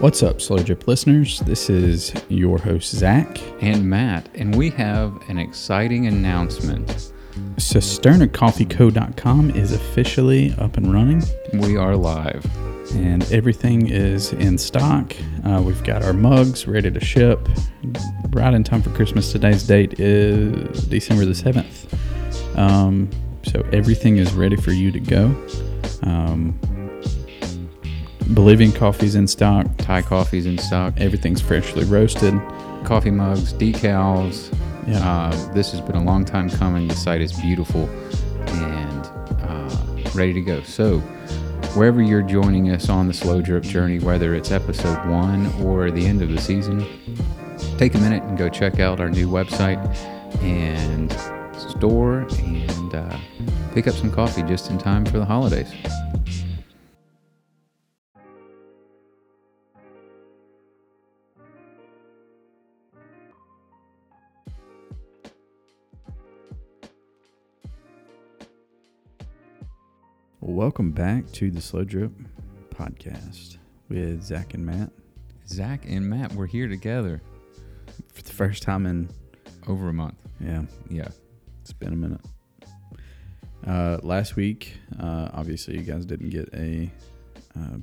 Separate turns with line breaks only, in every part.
What's up, Slow Drip listeners? This is your host, Zac.
and Mat, and we have an exciting announcement.
CisternaCoffeeCo.com is officially up and running,
We are live.
and everything is in stock. Uh, we've got our mugs ready to ship right in time for Christmas. Today's date is December the 7th. Um, so everything is ready for you to go. Um, Bolivian coffee's in stock.
Thai coffee's in stock,
Everything's freshly roasted.
coffee mugs, decals.
Yeah.
Uh, this has been a long time coming. The site is beautiful and uh, ready to go. So, wherever you're joining us on the slow drip journey, whether it's episode one or the end of the season, take a minute and go check out our new website and store and uh, pick up some coffee just in time for the holidays.
Welcome back to the Slow Drip podcast with Zac and Mat
Zac and Mat, we're here together
for the first time in
over a month.
yeah,
Yeah.
it's been a minute. Uh, last week, uh, obviously, you guys didn't get a uh,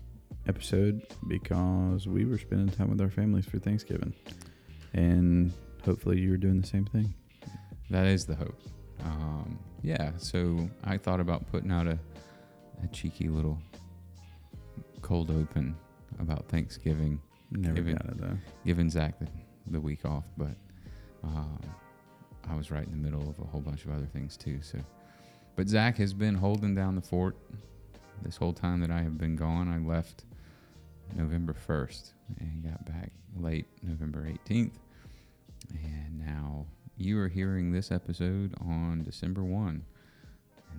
episode because we were spending time with our families for Thanksgiving, and hopefully, you were doing the same thing.
That is the hope. Um, yeah, so I thought about putting out a, a cheeky little cold open about Thanksgiving,
Never
Give
got it though.
giving Zac the, the week off, but um, I was right in the middle of a whole bunch of other things too. So, but Zac has been holding down the fort this whole time that I have been gone. I left November 1st and got back late November 18th. And now you are hearing this episode on December 1.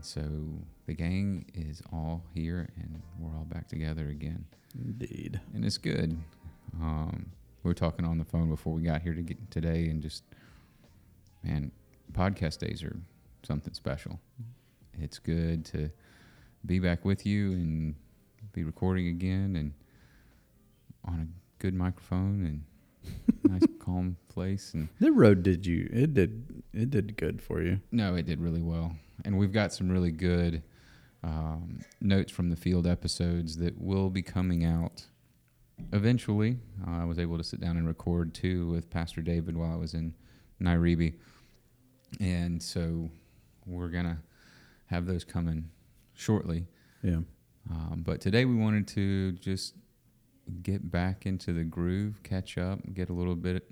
And so the gang is all here and we're all back together again.
Indeed.
And it's good. Um, we were talking on the phone before we got here to get today and just, man, podcast days are something special. It's good to be back with you and be recording again and on a good microphone and nice calm place and
The road did you? It did. It did good for you.
No, it did really well. And we've got some really good um, notes from the field episodes that will be coming out eventually. Uh, I was able to sit down and record two with Pastor David while I was in Nairobi. And so we're going to have those coming shortly.
Yeah.
Um, but today we wanted to just get back into the groove, catch up, get a little bit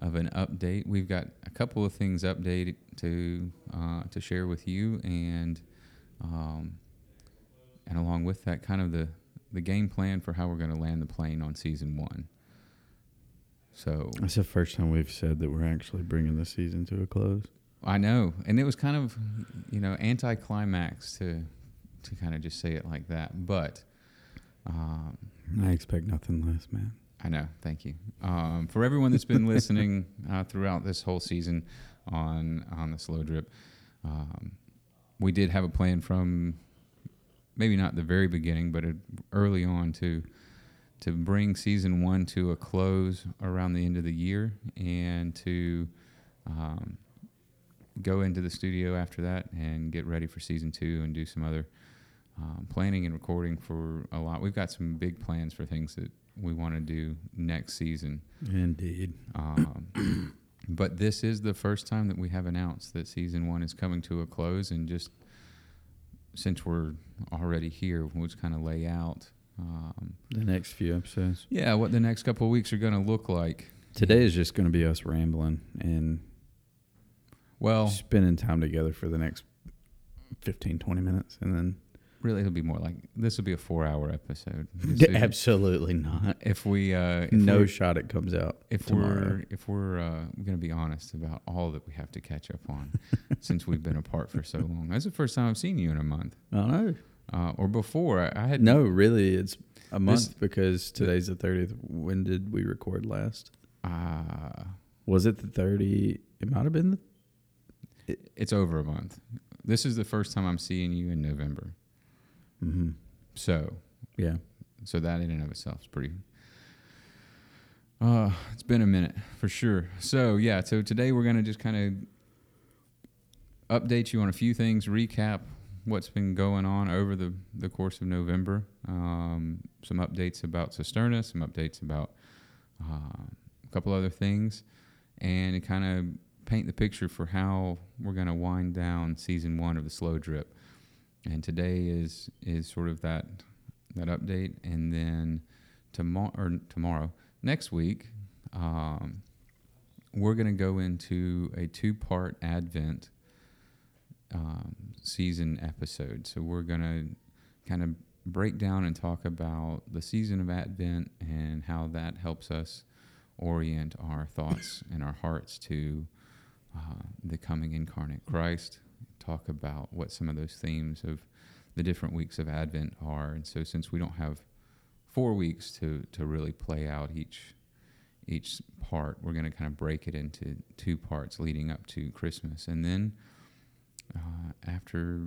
of an update. We've got a couple of things updated to uh, to share with you, and um, and along with that, kind of the the game plan for how we're going to land the plane on season one. So
That's the first time we've said that we're actually bringing the season to a close.
I know, and it was kind of you know anticlimax to to kind of just say it like that, but. Um,
I expect nothing less, man.
I know. Thank you. Um, for everyone that's been listening uh, throughout this whole season on on the slow drip, um, we did have a plan from maybe not the very beginning, but early on to to bring season one to a close around the end of the year and to um, go into the studio after that and get ready for season two and do some other um, planning and recording for a lot. We've got some big plans for things that we want to do next season.
Indeed.
Um, but this is the first time that we have announced that season one is coming to a close. And just since we're already here, we'll just kind of lay out, um,
The next few episodes.
yeah, what the next couple of weeks are going to look like.
Today is just going to be us rambling and
Well,
spending time together for the next 15, 20 minutes. And then.
Really, it'll be more like this will be a four-hour episode. This
Absolutely not.
If we, uh, if
No shot it comes out
if
tomorrow.
we're if we're uh, going to be honest about all that we have to catch up on since we've been apart for so long. That's the first time I've seen you in a month,
I know.
uh, or before. I, I had
No, really, it's a month
This-
because today's the 30th. When did we record last?
Uh,
Was it the 30? It might have been the
it's over a month. This is the first time I'm seeing you in November.
Mm-hmm.
So
Yeah.
so that in and of itself is pretty Uh, it's been a minute for sure. So yeah, so today we're gonna just kind of update you on a few things, recap what's been going on over the the course of November. Um, some updates about Cisterna, some updates about uh, a couple other things, and kind of paint the picture for how we're gonna wind down season one of the Slow Drip. And today is is sort of that that update, and then tomorrow or tomorrow next week, um, we're going to go into a two part Advent um, season episode. So we're going to kind of break down and talk about the season of Advent and how that helps us orient our thoughts and our hearts to uh, the coming incarnate Christ. Talk about what some of those themes of the different weeks of Advent are. And so, since we don't have four weeks to to really play out each each part. We're going to kind of break it into two parts leading up to Christmas, and then uh, after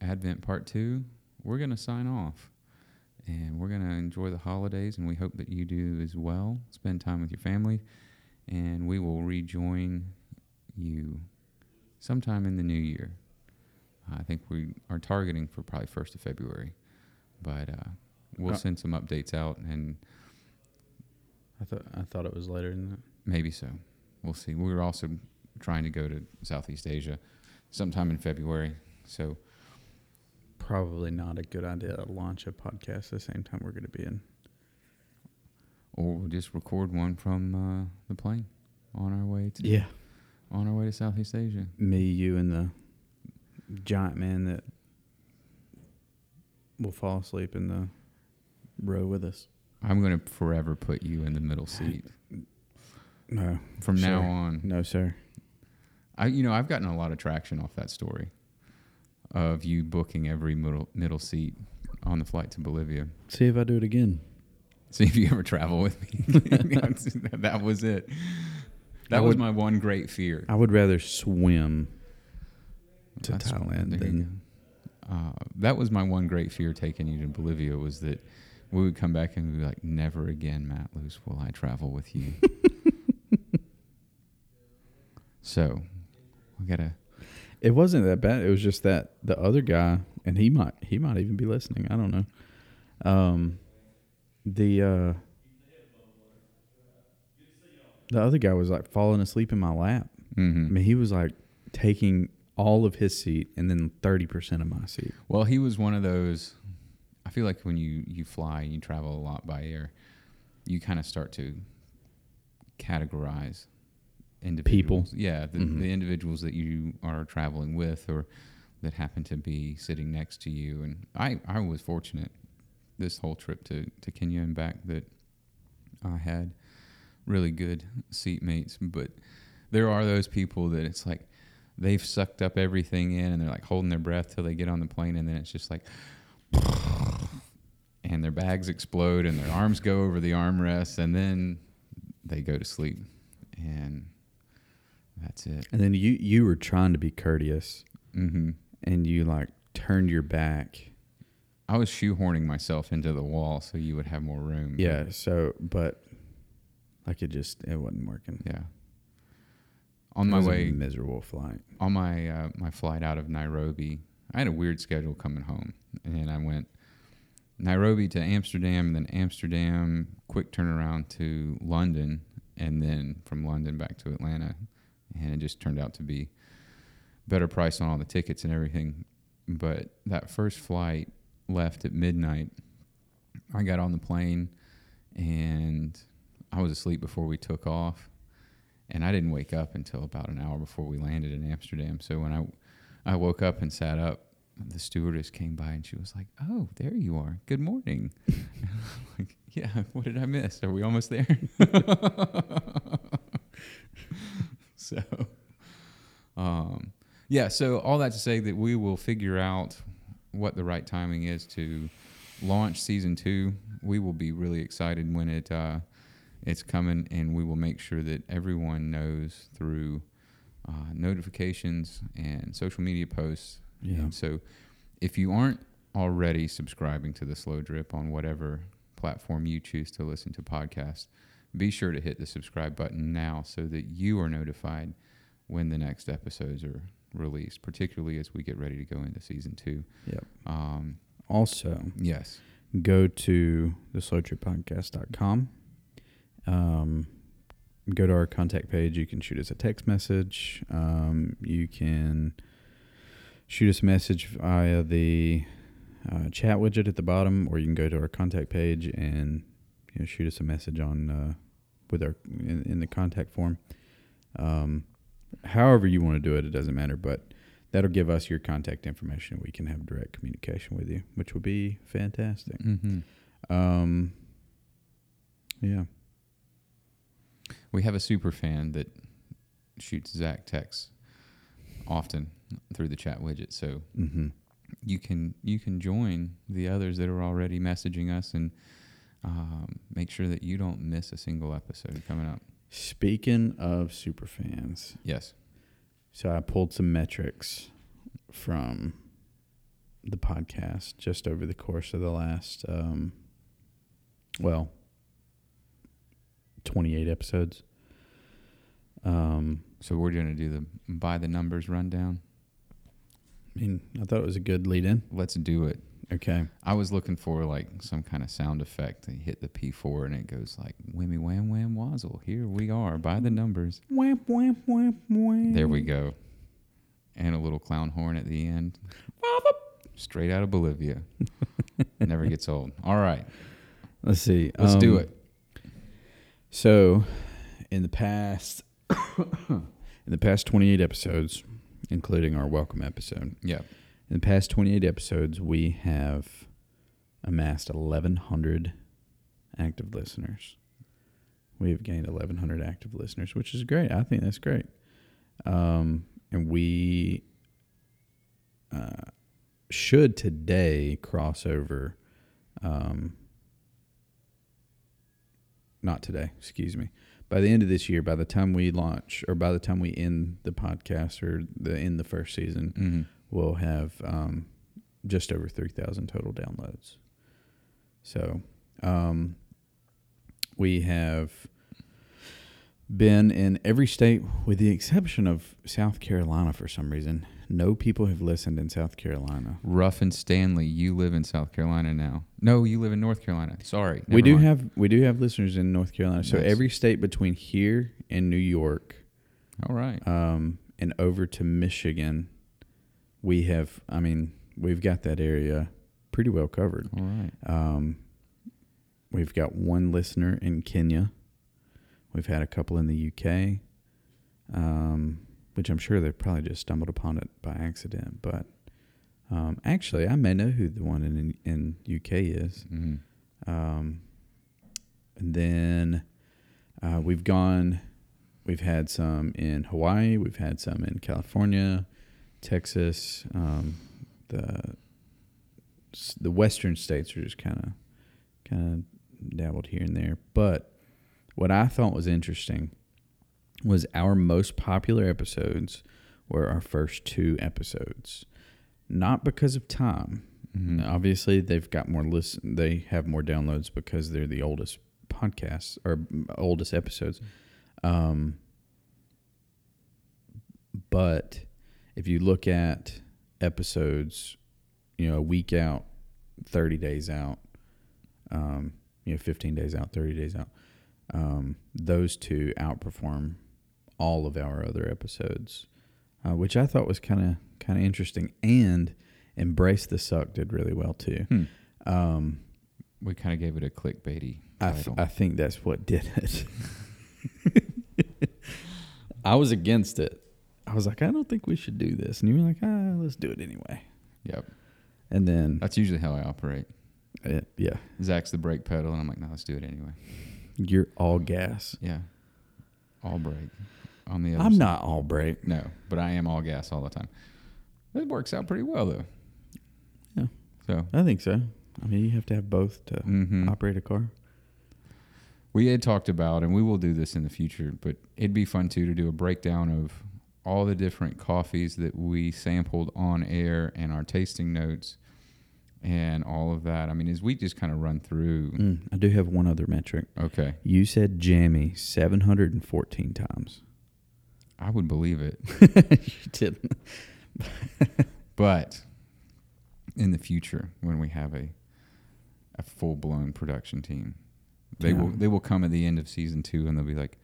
Advent Part Two, we're going to sign off, and we're going to enjoy the holidays, and we hope that you do as well. Spend time with your family, and we will rejoin you sometime in the new year. I think we are targeting for probably first of February, but. Uh, we'll send some updates out and
I thought I thought it was later than that.
maybe so. We'll see. We were also trying to go to Southeast Asia sometime in February. So
Probably not a good idea to launch a podcast the same time we're going to be in.
or we'll just record one from uh, the plane on our way to
Yeah.
on our way to Southeast Asia.
Me, you, and the giant man that will fall asleep in the row with us.
I'm going to forever put you in the middle seat
No,
from now on.
no, sir.
I you know, I've gotten a lot of traction off that story of you booking every middle middle seat on the flight to Bolivia.
See if I do it again.
See if you ever travel with me. that was it. That
I
was
would-
my one great fear.
I would rather swim to
That's-
Thailand
there you
than
go. Uh, that was my one great fear taking you to Bolivia was that we would come back and be like, never again, Mat Luce, will I travel with you. so we gotta.
It wasn't that bad. It was just that the other guy, and he might he might even be listening. I don't know. Um, the uh, the other guy was like falling asleep in my lap. I
mhm.
mean, he was like taking all of his seat and then thirty percent of my seat.
Well, he was one of those. I feel like when you you fly, you travel a lot by air, you kind of start to categorize individuals. People. Yeah, the,
Mhm.
the individuals that you are traveling with or that happen to be sitting next to you. And I I was fortunate this whole trip to to Kenya and back that I had really good seatmates, but there are those people that it's like they've sucked up everything in and they're like holding their breath till they get on the plane and then it's just like and their bags explode and their arms go over the armrests and then they go to sleep and that's it
And then you you were trying to be courteous,
hmm
and you like turned your back.
i was shoehorning myself into the wall so you would have more room
Yeah. So, but like it just it wasn't working.
yeah on my way
miserable flight.
on my uh, my flight out of Nairobi, I had a weird schedule coming home, and I went Nairobi to Amsterdam, and then Amsterdam, quick turnaround to London, and then from London back to Atlanta, and it just turned out to be better price on all the tickets and everything. But that first flight left at midnight. I got on the plane, and I was asleep before we took off and I didn't wake up until about an hour before we landed in Amsterdam. So when I I woke up and sat up, the stewardess came by and she was like, "Oh, there you are. Good morning." Like, "Yeah, what did I miss? Are we almost there?" so, um, yeah. So all that to say that we will figure out what the right timing is to launch season two. We will be really excited when it. Uh, it's coming, and we will make sure that everyone knows through uh, notifications and social media posts.
Yeah.
And so, if you aren't already subscribing to the Slow Drip on whatever platform you choose to listen to podcasts, be sure to hit the subscribe button now so that you are notified when the next episodes are released, particularly as we get ready to go into season two.
Yep.
Um,
Also,
yes.
go to the slowdrippodcast.com. Um, go to our contact page. You can shoot us a text message. Um, you can shoot us a message via the uh, chat widget at the bottom, or you can go to our contact page and you know, shoot us a message on uh, with our in, in the contact form. Um, however you want to do it, it doesn't matter, but that'll give us your contact information. We can have direct communication with you, which would be fantastic.
Mm-hmm.
Um, yeah.
We have a super fan that shoots Zac texts often through the chat widget, so
Mm-hmm.
you can you can join the others that are already messaging us and um, make sure that you don't miss a single episode coming up.
Speaking of super fans,
Yes.
so I pulled some metrics from the podcast just over the course of the last, um, well, 28 episodes. Um,
So we're going to do the by the numbers rundown.
I mean, I thought it was a good lead in.
Let's do it.
Okay.
I was looking for like some kind of sound effect. You hit the P4 and it goes like whammy wham wham wazzle. Here we are by the numbers.
Wham, wham, wham, wham.
There we go. And a little clown horn at the end. Straight out of Bolivia. Never gets old. All right.
Let's see.
Let's do
Um,
it.
So, in the past, in the past 28 episodes, including our welcome episode,
Yeah.
in the past 28 episodes, we have amassed 1,100 active listeners. We have gained 1,100 active listeners, which is great. I think that's great. Um, and we uh, should today cross over. Um, not today, excuse me. By the end of this year, by the time we launch, or by the time we end the podcast, or the end the first season,
hmm
we'll have um, just over 3,000 total downloads. So um, we have been in every state with the exception of South Carolina for some reason. No people have listened in South Carolina.
Ruff and Stanley, you live in South Carolina now. No, you live in North Carolina. Sorry.
we do
mind.
have we do have listeners in North Carolina. So
Nice.
every state between here and New York
All right.
um, and over to Michigan, we have. I mean, we've got that area pretty well covered.
All right.
Um, we've got one listener in Kenya. We've had a couple in the UK, um, which I'm sure they probably just stumbled upon it by accident. But um, actually, I may know who the one in in UK is.
hmm
Um, and then uh, we've gone, we've had some in Hawaii, we've had some in California, Texas. Um, the the western states are just kind of kind of dabbled here and there. But what I thought was interesting was our most popular episodes were our first two episodes, not because of time.
hmm
Obviously, they've got more listen. They have more downloads because they're the oldest podcasts or oldest episodes. Um, but if you look at episodes, you know, a week out, thirty days out, um, you know, fifteen days out, thirty days out, um, those two outperform all of our other episodes, uh, which I thought was kind of kind of interesting. And Embrace the Suck did really well too.
Hmm.
Um,
We kind of gave it a clickbaity
I. I think that's what did it. I was against it. I was like, I don't think we should do this, and you were like, Ah, let's do it anyway.
yep.
And then,
That's usually how I operate.
uh, yeah,
Zac's the brake pedal, and I'm like, no, let's do it anyway.
You're all gas.
Yeah. All brake. On the other
I'm
side.
not all brake.
No, but I am all gas all the time. It works out pretty well, though.
Yeah.
So,
I think so. I mean, you have to have both to
mhm.
operate a car.
we had talked about, and we will do this in the future, but it'd be fun too to do a breakdown of all the different coffees that we sampled on air and our tasting notes and all of that. I mean, as we just kind of run through.
Mm, I do have one other metric.
Okay,
You said jammy 714 times.
I would believe it,
you didn't.
but in the future, when we have a a full blown production team, they
Yeah.
will they will come at the end of season two, and they'll be like,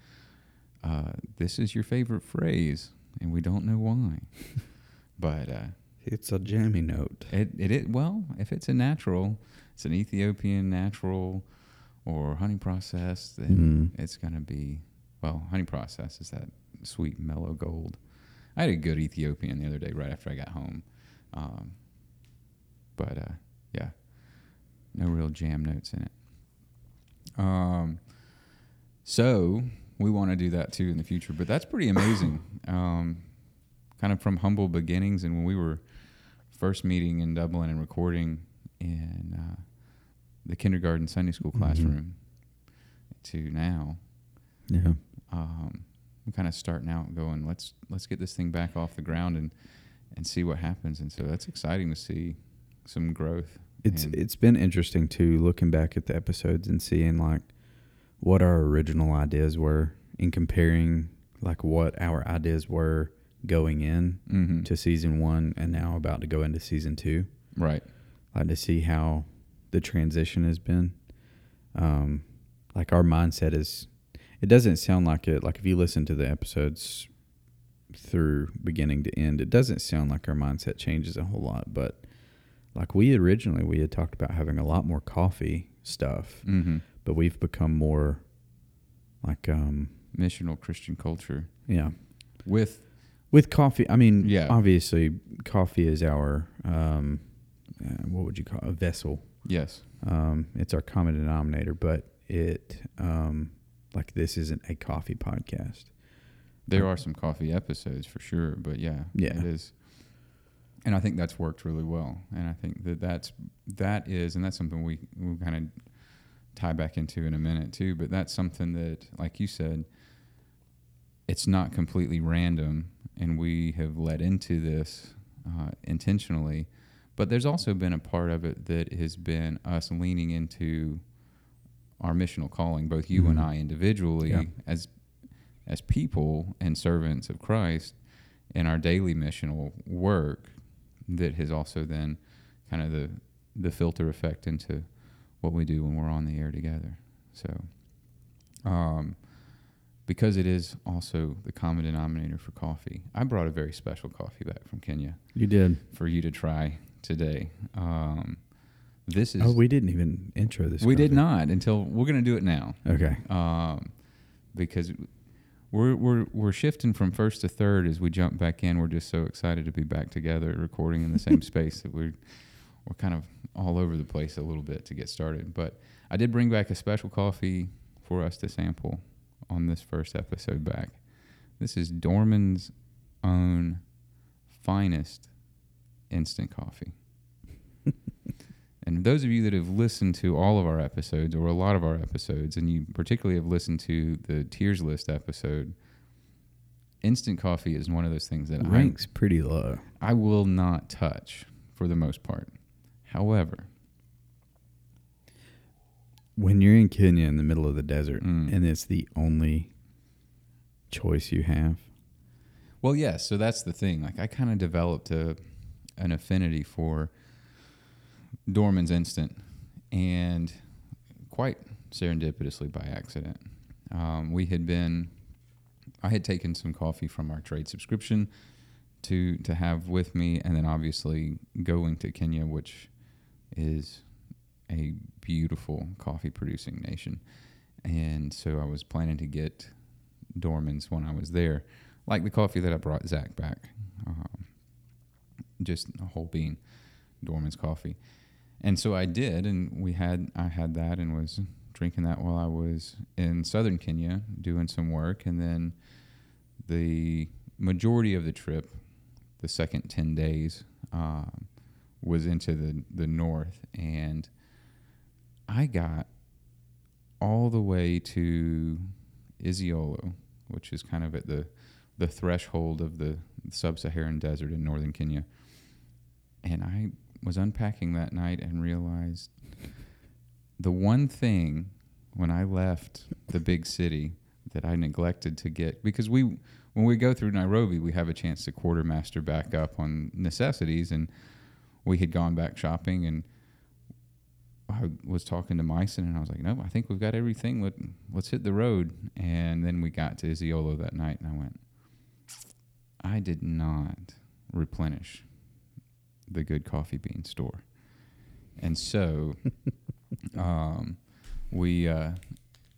uh, "This is your favorite phrase," and we don't know why, but. Uh,
It's a jammy note.
It it is well, if it's a natural, it's an Ethiopian natural or honey process, then
Mm.
it's gonna be well, honey process is that sweet mellow gold. I had a good Ethiopian the other day right after I got home. Um, but uh, yeah. No real jam notes in it. Um so we want to do that too in the future, but that's pretty amazing. um, kind of from humble beginnings and when we were first meeting in Dublin and recording in uh, the kindergarten Sunday school
Mhm.
classroom to now,
Yeah.
um, I'm kind of starting out going, let's let's get this thing back off the ground and and see what happens. And so that's exciting to see some growth.
It's
And-
it's been interesting too, looking back at the episodes and seeing like what our original ideas were and comparing like what our ideas were going in
Mhm.
to season one and now about to go into season two.
right.
Like to see how the transition has been. Um, like our mindset is, it doesn't sound like it. Like if you listen to the episodes through beginning to end, it doesn't sound like our mindset changes a whole lot. But like we originally, we had talked about having a lot more coffee stuff,
Mm-hmm.
but we've become more like, um,
Missional Christian culture
yeah,
with
with coffee. I mean,
Yeah.
obviously, coffee is our um, uh, what would you call it? a vessel.
yes,
Um, it's our common denominator, but it um, like this isn't a coffee podcast.
there are some coffee episodes for sure, but yeah,
Yeah.
it is. And I think that's worked really well. And I think that that's that is, and that's something we we kind of tie back into in a minute too. But that's something that, like you said, it's not completely random, and we have led into this uh, intentionally. But there's also been a part of it that has been us leaning into our missional calling, both you and
Mhm.
I individually,
Yeah.
as as people and servants of Christ in our daily missional work that has also then kind of the the filter effect into what we do when we're on the air together. So um because it is also the common denominator for coffee. I brought a very special coffee back from Kenya
You did.
for you to try today. Um this is
Oh, we didn't even intro this.
we did not until we're going to do it now
Okay.
um, because we're we're we're shifting from first to third as we jump back in. We're just so excited to be back together, recording in the same space that we're we're kind of all over the place a little bit to get started. But I did bring back a special coffee for us to sample on this first episode back. This is Dormans own finest instant coffee. And those of you that have listened to all of our episodes, or a lot of our episodes, and you particularly have listened to the Tiers list episode, instant coffee is one of those things that I,
Ranks pretty low.
I will not touch for the most part. However,
When you're in Kenya in the middle of the desert
Mm.
and it's the only choice you have.
well, yes, so that's the thing. Like I kind of developed a an affinity for Dormans Instant, and quite serendipitously by accident, um, we had been. I had taken some coffee from our trade subscription to to have with me, and then obviously going to Kenya, which is a beautiful coffee producing nation, and so I was planning to get Dormans when I was there, like the coffee that I brought Zac back, um, just a whole bean Dormans coffee, and so I did, and we had I had that and was drinking that while I was in southern Kenya doing some work, and then the majority of the trip, the second ten days, um, was into the the north, and I got all the way to Isiolo, which is kind of at the the threshold of the sub-Saharan desert in northern Kenya, and I was unpacking that night and realized the one thing when I left the big city that I neglected to get because we when we go through Nairobi we have a chance to quartermaster back up on necessities. And we had gone back shopping and I was talking to Myson and I was like, no, I think we've got everything. Let, let's hit the road. And then we got to Isiolo that night and I went, I did not replenish the good coffee bean store. And so um, we uh,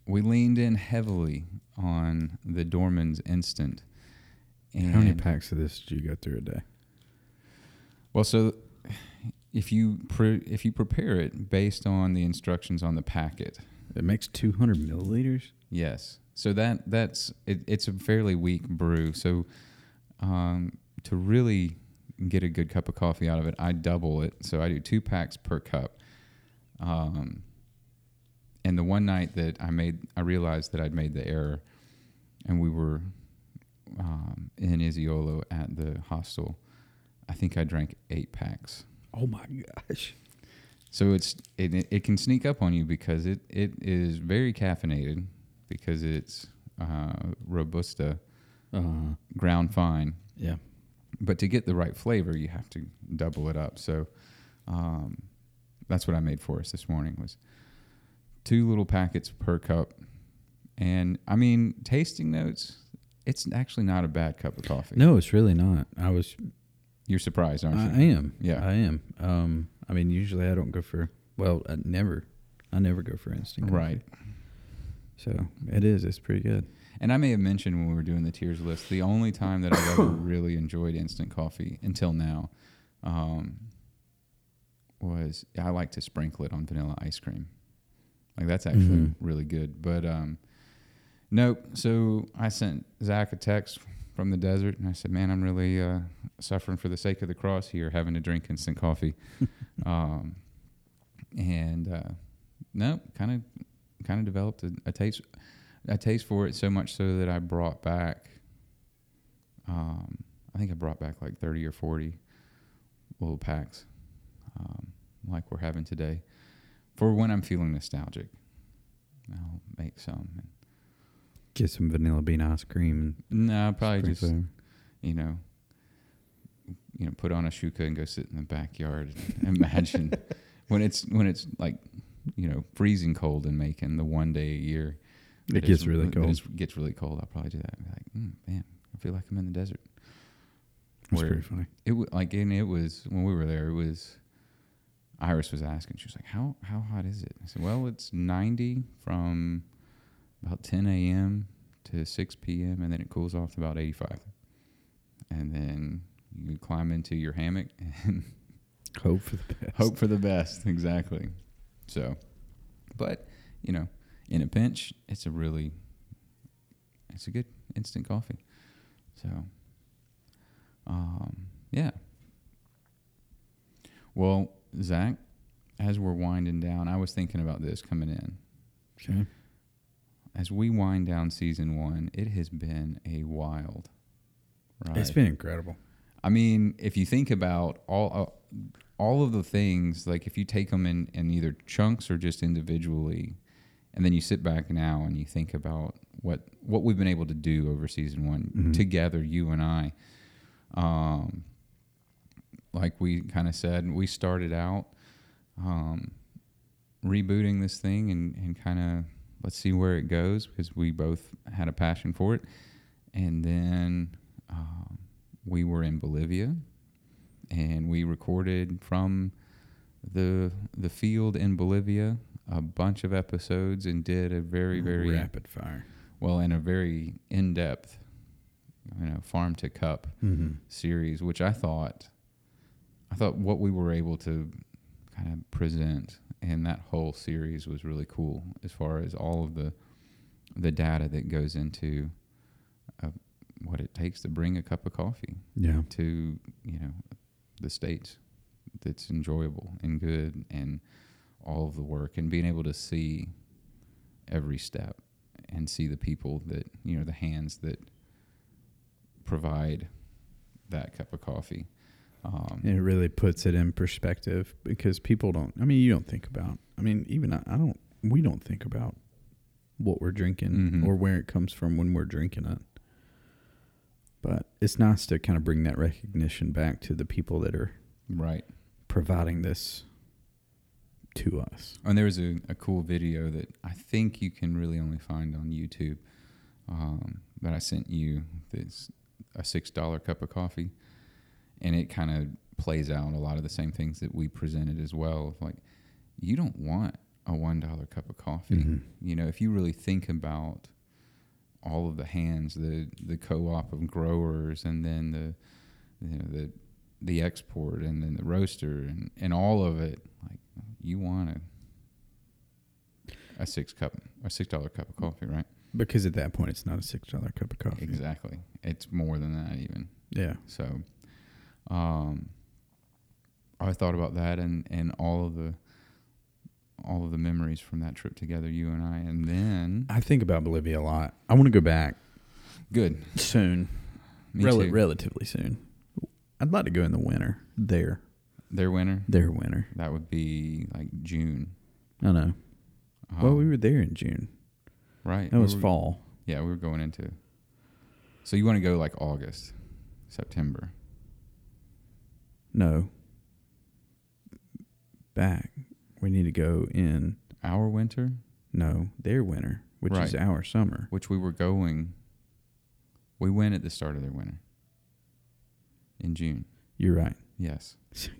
we leaned in heavily on the Dormans Instant. And
How many packs of this did you go through a day?
Well, so if you pre- if you prepare it based on the instructions on the packet,
It makes 200 milliliters.
yes. So that that's it, it's a fairly weak brew. So um, to really get a good cup of coffee out of it, I double it. So I do two packs per cup. Um, and the one night that I made, I realized that I'd made the error, and we were um, in Isiolo at the hostel. I think I drank eight packs.
Oh my gosh.
So it's it, it- can sneak up on you because it, it is very caffeinated because it's uh, robusta
Uh,
ground fine.
yeah.
But to get the right flavor, you have to double it up. So um, that's what I made for us this morning was two little packets per cup. And I mean, tasting notes, it's actually not a bad cup of coffee.
No, it's really not. I was.
You're surprised, aren't you?
I am.
Yeah.
I am. Um, I mean, usually I don't go for. Well, I never. I never go for instant. coffee.
Right.
So it is. It's pretty good.
And I may have mentioned when we were doing the tiers list, the only time that I've ever really enjoyed instant coffee until now um, was I like to sprinkle it on vanilla ice cream. Like that's actually
Mhm.
really good. But um, nope. So I sent Zac a text from the desert, and I said, "Man, I'm really uh, suffering for the sake of the cross here, having to drink instant coffee." um, and uh, no, kind of, kind of developed a, a taste, a taste for it so much so that I brought back. Um, I think I brought back like thirty or forty little packs, um, like we're having today, for when I'm feeling nostalgic. I'll make some. And,
Get some vanilla bean ice cream.
no, I
probably
just you know, you know, put on a shuka and go sit in the backyard. And imagine when it's when it's like, you know, freezing cold in Macon, the one day a year.
It gets really cold.
it's- gets really cold. I'll probably do that. and be like, mm, man, I feel like I'm in the desert.
That's
Where
pretty funny.
it wa like, and it was when we were there. It was Iris was asking. She was like, "How how hot is it?" I said, "Well, it's 90 from about 10 a.m. to 6 p.m. and then it cools off to about 85, and then you climb into your hammock and
Hope for the best.
hope for the best. Exactly. So, but you know, in a pinch, it's a really, it's a good instant coffee. So, um, yeah. Well, Zac, as we're winding down, I was thinking about this coming in.
Okay.
As we wind down season one, it has been a wild ride.
It's been incredible.
I mean, if you think about all uh, all of the things, like if you take them in, in either chunks or just individually, and then you sit back now and you think about what what we've been able to do over season one
Mhm.
together, you and I. Um, like we kind of said, we started out um, rebooting this thing and, and kind of let's see where it goes because we both had a passion for it. And then um, we were in Bolivia and we recorded from the the field in Bolivia a bunch of episodes and did a very very
rapid fire.
well in a very in depth you know farm to cup
Mm-hmm.
series, which I thought, I thought what we were able to kind of present in that whole series was really cool, as far as all of the the data that goes into uh, what it takes to bring a cup of coffee
Yeah.
to you know the states that's enjoyable and good and all of the work and being able to see every step and see the people that you know the hands that provide that cup of coffee Um,
it really puts it in perspective because people don't. I mean, you don't think about. I mean, even I, I don't. We don't think about what we're drinking
Mhm.
or where it comes from when we're drinking it. But it's nice to kind of bring that recognition back to the people that are
Right.
providing this to us.
And there was a, a cool video that I think you can really only find on YouTube um, that I sent you. That's a six dollar cup of coffee, and it kind of plays out a lot of the same things that we presented as well. Of Like, you don't want a one dollar cup of coffee.
Mhm.
You know, if you really think about all of the hands, the the co-op of growers, and then the you know the the export, and then the roaster, and and all of it, like you want a a six cup a six dollar cup of coffee, right?
Because at that point, it's not a six dollar cup of coffee.
Exactly. It's more than that even.
Yeah.
So, um, I thought about that and and all of the all of the memories from that trip together, you and I, and then
I think about Bolivia a lot. I want to go back
good.
soon,
Me
rel-
too.
relatively soon. I'd like to go in the winter. There,
Their winter
their winter.
that would be like June.
I know. well, we
Um,
were there in June.
right.
That
we
was
were-
fall.
Yeah, we were going into. So you want to go like August, September?
No. Back. We need to go in.
Our winter,
No, their winter, which is our summer.
which we were going. We went at the start of their winter. In June.
You're right.
Yes.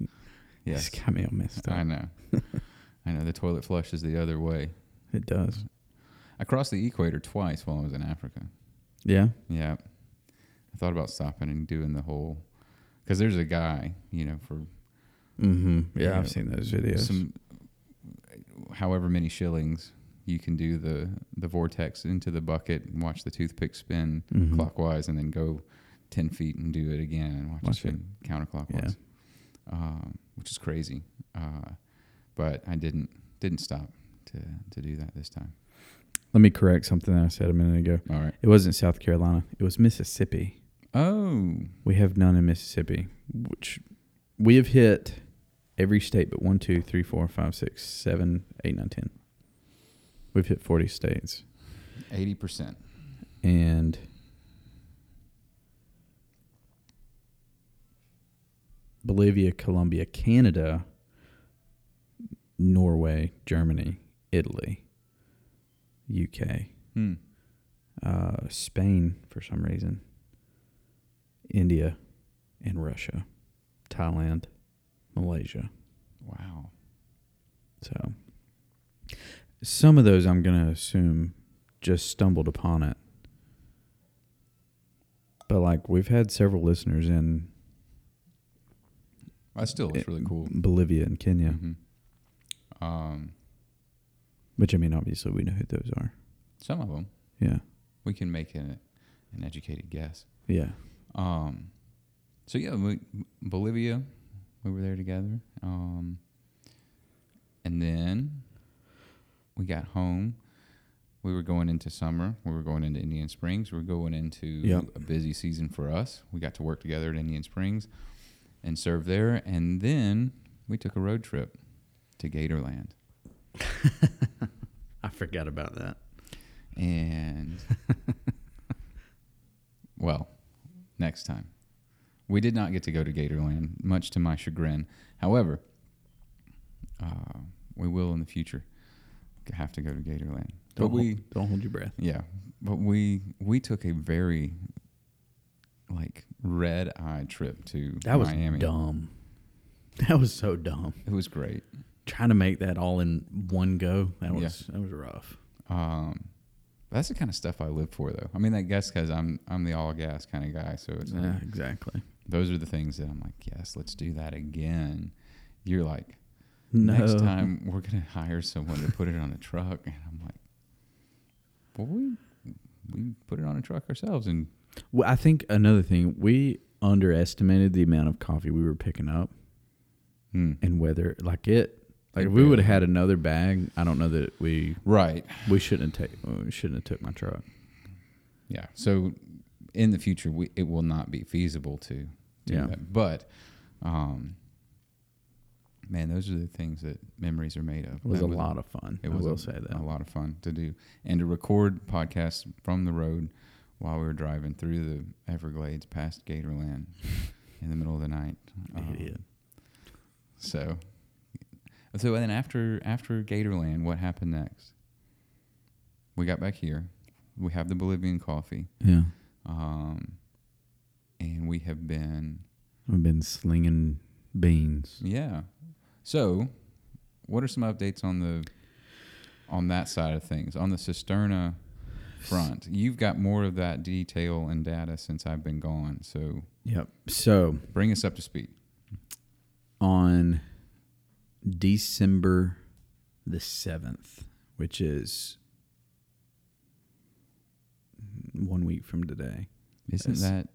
Yes.
Yes.
got me all messed
I
up.
know. I know the toilet flushes the other way.
It does.
I crossed the equator twice while I was in Africa.
Yeah.
Yeah. I thought about stopping and doing the whole because there's a guy, you know, for
Mm-hmm. Yeah,
Yeah.
I've seen those videos.
some however many shillings you can do the the vortex into the bucket and watch the toothpick spin
Mhm.
clockwise and then go 10 feet and do it again and watch,
Watch
it spin counterclockwise um, which is crazy uh, but i didn't didn't stop to to do that this time
Let me correct something that I said a minute ago.
all right
It wasn't South Carolina. It was Mississippi.
Oh
We have none in Mississippi, which we have hit every state but one, two, three, four, five, six, seven, eight, nine, ten. We've hit 40 states.
80%
And Bolivia, Colombia, Canada, Norway, Germany, Italy, UK,
hmm.
uh, Spain for some reason, India, and Russia, Thailand, Malaysia.
wow
So some of those I'm going to assume just stumbled upon it. But like we've had several listeners in
that still looks
It-
really cool
Bolivia and Kenya,
Mhm. um,
which I mean obviously we know who those are.
some of them
Yeah.
we can make an, an educated guess
Yeah.
Um, so yeah, we, Bolivia, we were there together. Um, and then we got home. We were going into summer. We were going into Indian Springs. We were going into
Yep.
a busy season for us. We got to work together at Indian Springs and serve there. And then we took a road trip to Gatorland.
I forgot about that.
And well, next time. We did not get to go to Gatorland, much to my chagrin. However, uh, we will in the future have to go to Gatorland. But
Don't
we,
hold, don't hold your breath.
yeah, but we we took a very like red eye trip to
That was
Miami.
dumb. That was so dumb.
It was great.
Trying to make that all in one go, that was
Yeah.
that was rough.
Um, that's the kind of stuff I live for, though. I mean, I guess because I'm I'm the all gas kind of guy, so it's like,
Yeah, exactly.
those are the things that I'm like, yes, let's do that again. You're like,
No.
next time we're gonna hire someone to put it on a truck, and I'm like, well, we we put it on a truck ourselves, and
Well, I think another thing we underestimated the amount of coffee we were picking up
hmm,
and whether like it like if we would have had another bag, I don't know that we
right,
we shouldn't have take we shouldn't have took my truck.
yeah. So in the future, we it will not be feasible to do
Yeah.
that, but Um, man, those are the things that memories are made of.
It was
That
a lot of fun.
It
I
was
will
a,
say that.
a lot of fun to do and to record podcasts from the road while we were driving through the Everglades past Gatorland in the middle of the night. Um,
Idiot.
So, so then after after Gatorland, what happened next? We got back here. We have the Bolivian coffee,
Yeah.
um, and we have been
I've been slinging beans.
yeah. So, what are some updates on the on that side of things on the Cisterna front? You've got more of that detail and data since I've been gone. So,
Yep. So
bring us up to speed.
on December the 7th, which is one week from today.
Isn't
Yes.
that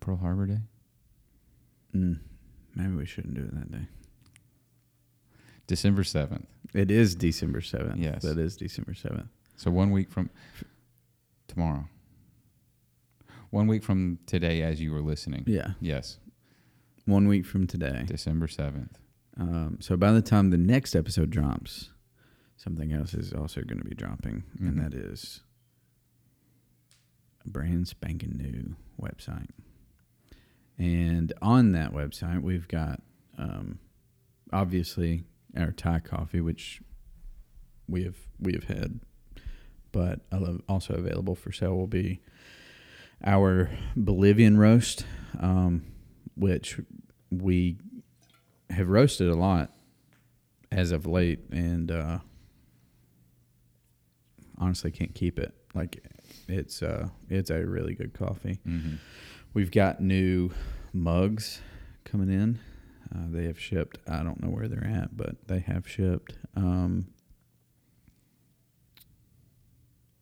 Pearl Harbor Day?
Mm, maybe we shouldn't do it that day.
December seventh.
It is December 7th.
Yes.
That is December 7th.
So one week from tomorrow. One week from today, as you were listening.
Yeah.
Yes,
One week from today.
December seventh.
Um, so by the time the next episode drops, something else is also going to be dropping,
Mhm.
and that is a brand spanking new website. And on that website, we've got um, obviously our Thai coffee, which we have we have had, but also available for sale will be our Bolivian roast, um, which we have roasted a lot as of late, and uh, honestly can't keep it. Like it's uh, it's a really good coffee.
Mm-hmm.
We've got new mugs coming in. Uh, they have shipped. I don't know where they're at, but they have shipped. Um,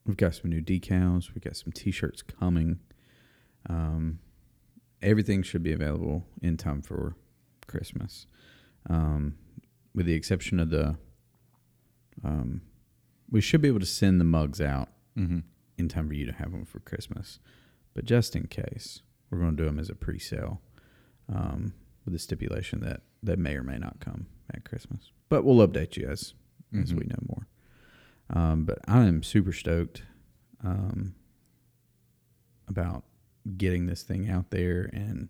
we've got some new decals. We've got some T-shirts coming. Um, everything should be available in time for Christmas, um, with the exception of the. Um, we should be able to send the mugs out
Mm-hmm.
in time for you to have them for Christmas. But just in case, we're going to do them as a pre-sale, um, with the stipulation that they may or may not come at Christmas. But we'll update you as as
Mhm.
we know more. Um, but I am super stoked um, about getting this thing out there and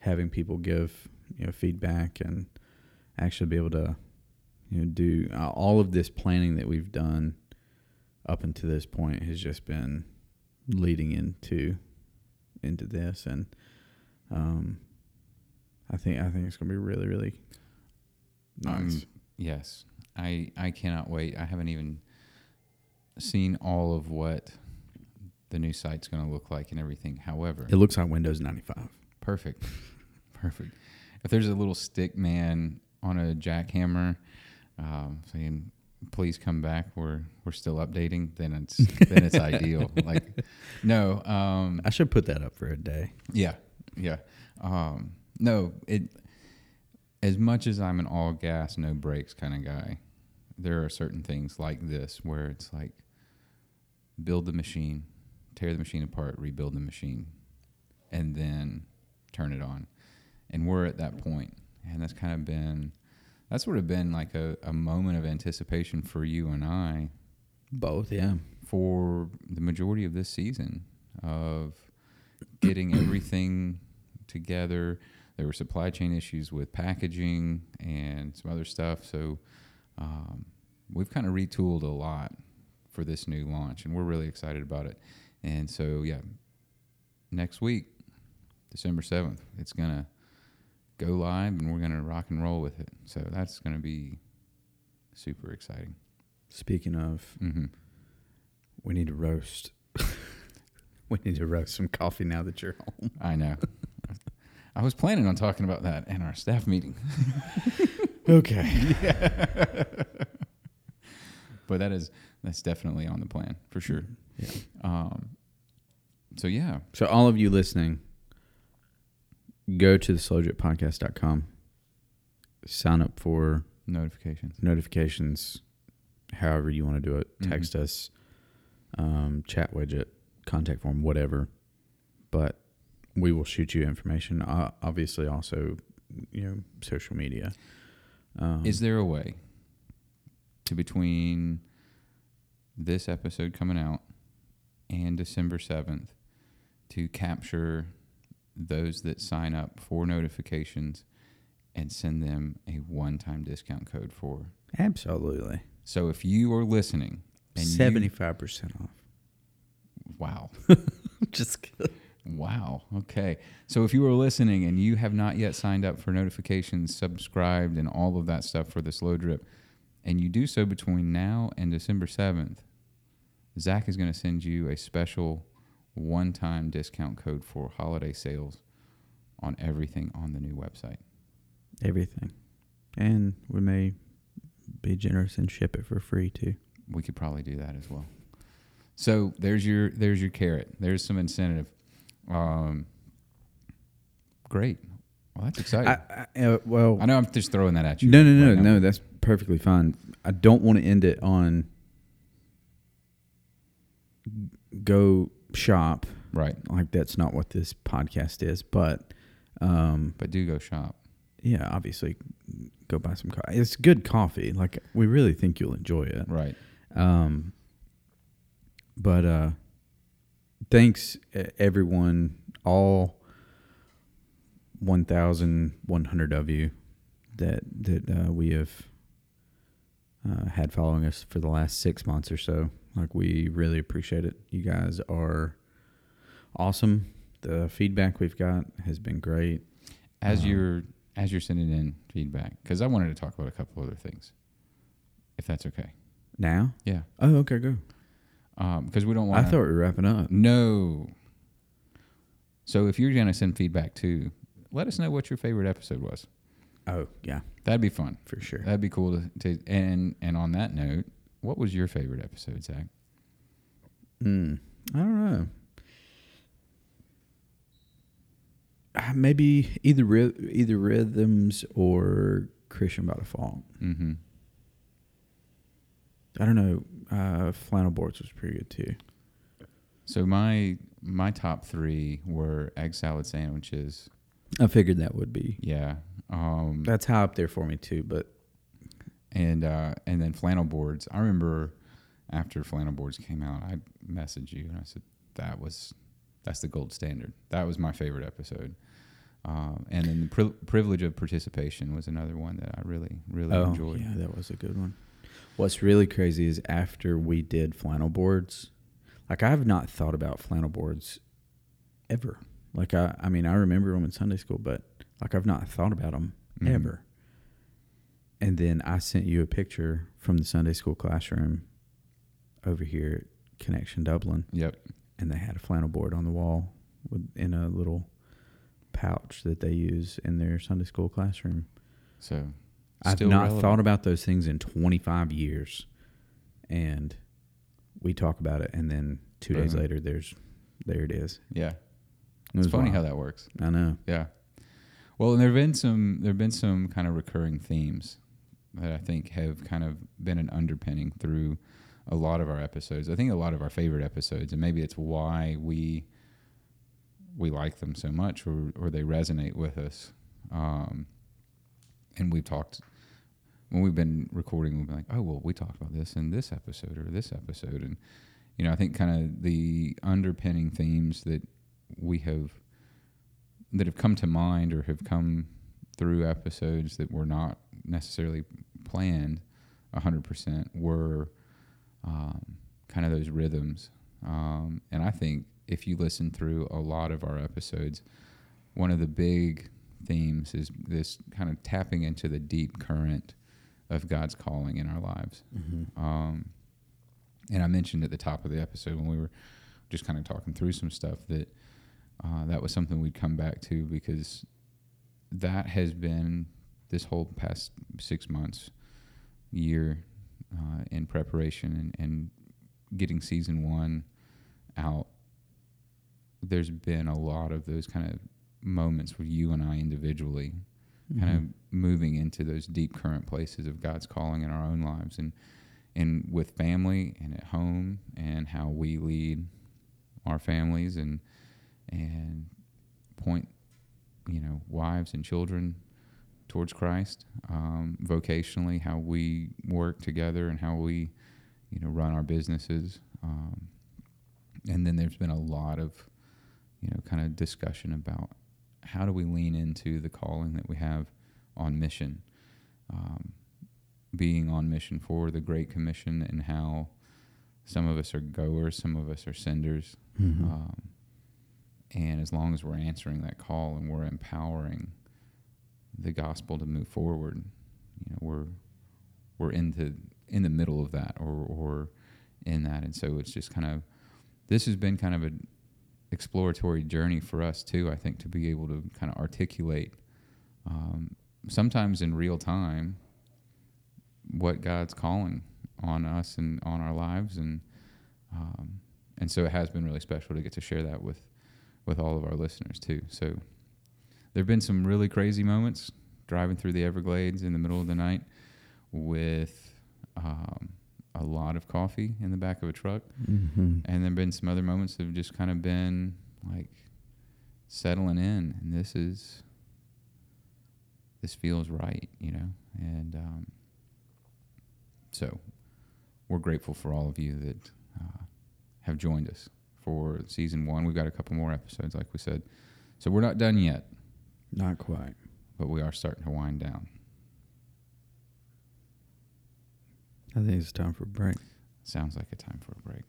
having people give you know feedback and actually be able to you know do uh, all of this planning that we've done up until this point has just been leading into into this and um I think I think it's gonna be really really
Um,
nice.
yes, I I cannot wait. I haven't even seen all of what the new site's going to look like and everything. However,
it looks like Windows ninety five.
perfect, perfect. If there's a little stick man on a jackhammer um, saying, "Please come back," we're we're still updating, then it's then it's ideal. Like, no, um,
I should put that up for a day.
Yeah, yeah. Um, no, it. As much as I'm an all gas, no brakes kind of guy, there are certain things like this where it's like build the machine, tear the machine apart, rebuild the machine, and then turn it on. And we're at that point, and that's kind of been that's sort of been like a, a moment of anticipation for you and I
Both, yeah.
for the majority of this season of getting everything together. There were supply chain issues with packaging and some other stuff. So um, we've kind of retooled a lot for this new launch, and we're really excited about it. And so, yeah, next week, December 7th, it's going to go live and we're going to rock and roll with it. So that's going to be super exciting.
Speaking of,
Mm-hmm.
we need to roast. we need to roast some coffee now that you're home.
I know. I was planning on talking about that in our staff meeting,
Okay.
but that is that's definitely on the plan for sure.
Yeah.
Um, so yeah,
So all of you listening, go to the slowdrippodcast.com, sign up for
notifications.
notifications, however you want to do it.
Mhm.
Text us, um, chat widget, contact form, whatever. But we will shoot you information. Uh, obviously, also you know social media. Um,
Is there a way to between this episode coming out and December 7th to capture those that sign up for notifications and send them a one time discount code for?
absolutely
So if you are listening and
seventy five percent off?
wow.
Just kidding.
Wow. Okay. So if you are listening and you have not yet signed up for notifications, subscribed, and all of that stuff for the slow drip, and you do so between now and December 7th, Zac is going to send you a special one time discount code for holiday sales on everything on the new website.
everything, and we may be generous and ship it for free too.
We could probably do that as well. So there's your there's your carrot. There's some incentive. Um, great. Well, that's exciting.
I, I, uh, well,
I know I'm just throwing that at you.
no, no, no,
right
no. That's perfectly fine. I don't want to end it on go shop
Right.
like that's not what this podcast is. But um,
But do go shop.
yeah, obviously, go buy some coffee. It's good coffee. Like we really think you'll enjoy it.
Right.
Um, but uh, thanks everyone, all one thousand one hundred of you that that uh, we have uh, had following us for the last six months or so. Like we really appreciate it. You guys are awesome. The feedback we've got has been great.
As
Um,
you're as you're sending in feedback, because I wanted to talk about a couple other things, if that's okay.
Now,
Yeah.
oh okay, go.
Because we don't want.
I thought we were wrapping up.
No. So if you're gonna send feedback too, let us know what your favorite episode was.
Oh yeah,
That'd be fun.
for sure.
That'd be cool to, to and and on that note, what was your favorite episode, Zac?
Mm, I don't know. Uh, Maybe either either rhythms or Christian by default.
Mm-hmm.
I don't know. Uh, flannel boards was pretty good too.
So my my top three were egg salad sandwiches.
I figured that would be.
Yeah. Um,
That's high up there for me too. But
and uh, and then flannel boards. I remember after flannel boards came out, I messaged you and I said that was that's the gold standard. That was my favorite episode. Um, and then the pri- privilege of participation was another one that I really really
oh
enjoyed.
yeah, that was a good one. What's really crazy is after we did flannel boards, like I have not thought about flannel boards ever. Like I, I mean, I remember them in Sunday school, but like I've not thought about them
Mhm.
ever. And then I sent you a picture from the Sunday school classroom over here at Connection Dublin,
Yep.
and they had a flannel board on the wall with, in a little pouch that they use in their Sunday school classroom.
So
I've not
relevant.
thought about those things in 25 years, and we talk about it, and then two days later, there's there it is.
Yeah.
It
It's funny
wild.
how that works.
I know.
Yeah. Well, and there've been some there've been some kind of recurring themes that I think have kind of been an underpinning through a lot of our episodes. I think a lot of our favorite episodes, and maybe it's why we we like them so much, or or they resonate with us. Um, and we've talked when we've been recording. We've been like, oh well, we talked about this in this episode or this episode, and you know, I think kind of the underpinning themes that we have that have come to mind or have come through episodes that were not necessarily planned 100% were um, kind of those rhythms. Um, and I think if you listen through a lot of our episodes, one of the big themes is this kind of tapping into the deep current of God's calling in our lives.
Mm-hmm.
Um, and I mentioned at the top of the episode when we were just kind of talking through some stuff that uh, that was something we'd come back to because that has been this whole past six months, year uh, in preparation and, and getting season one out. There's been a lot of those kind of moments with you and I individually kind
Mm-hmm.
of moving into those deep current places of God's calling in our own lives and and with family and at home and how we lead our families and and point you know wives and children towards Christ, um, vocationally, how we work together, and how we, you know, run our businesses. Um, and then there's been a lot of, you know, kind of discussion about how do we lean into the calling that we have on mission, um, being on mission for the Great Commission, and how some of us are goers, some of us are senders.
Mhm.
Um, and as long as we're answering that call and we're empowering the gospel to move forward, you know, we're we're into in the middle of that or or in that. And so it's just kind of this has been kind of an exploratory journey for us too, I think, to be able to kind of articulate um, sometimes in real time what God's calling on us and on our lives and um, and so it has been really special to get to share that with with all of our listeners too. So there have been some really crazy moments driving through the Everglades in the middle of the night with um, a lot of coffee in the back of a truck,
Mhm.
and there've been some other moments that have just kind of been like settling in, and this is this feels right, you know, and um, so we're grateful for all of you that uh, have joined us for season one. We've got a couple more episodes, like we said, so we're not done yet,
Not quite.
but we are starting to wind down.
I think it's time for a break.
Sounds like a time for a break.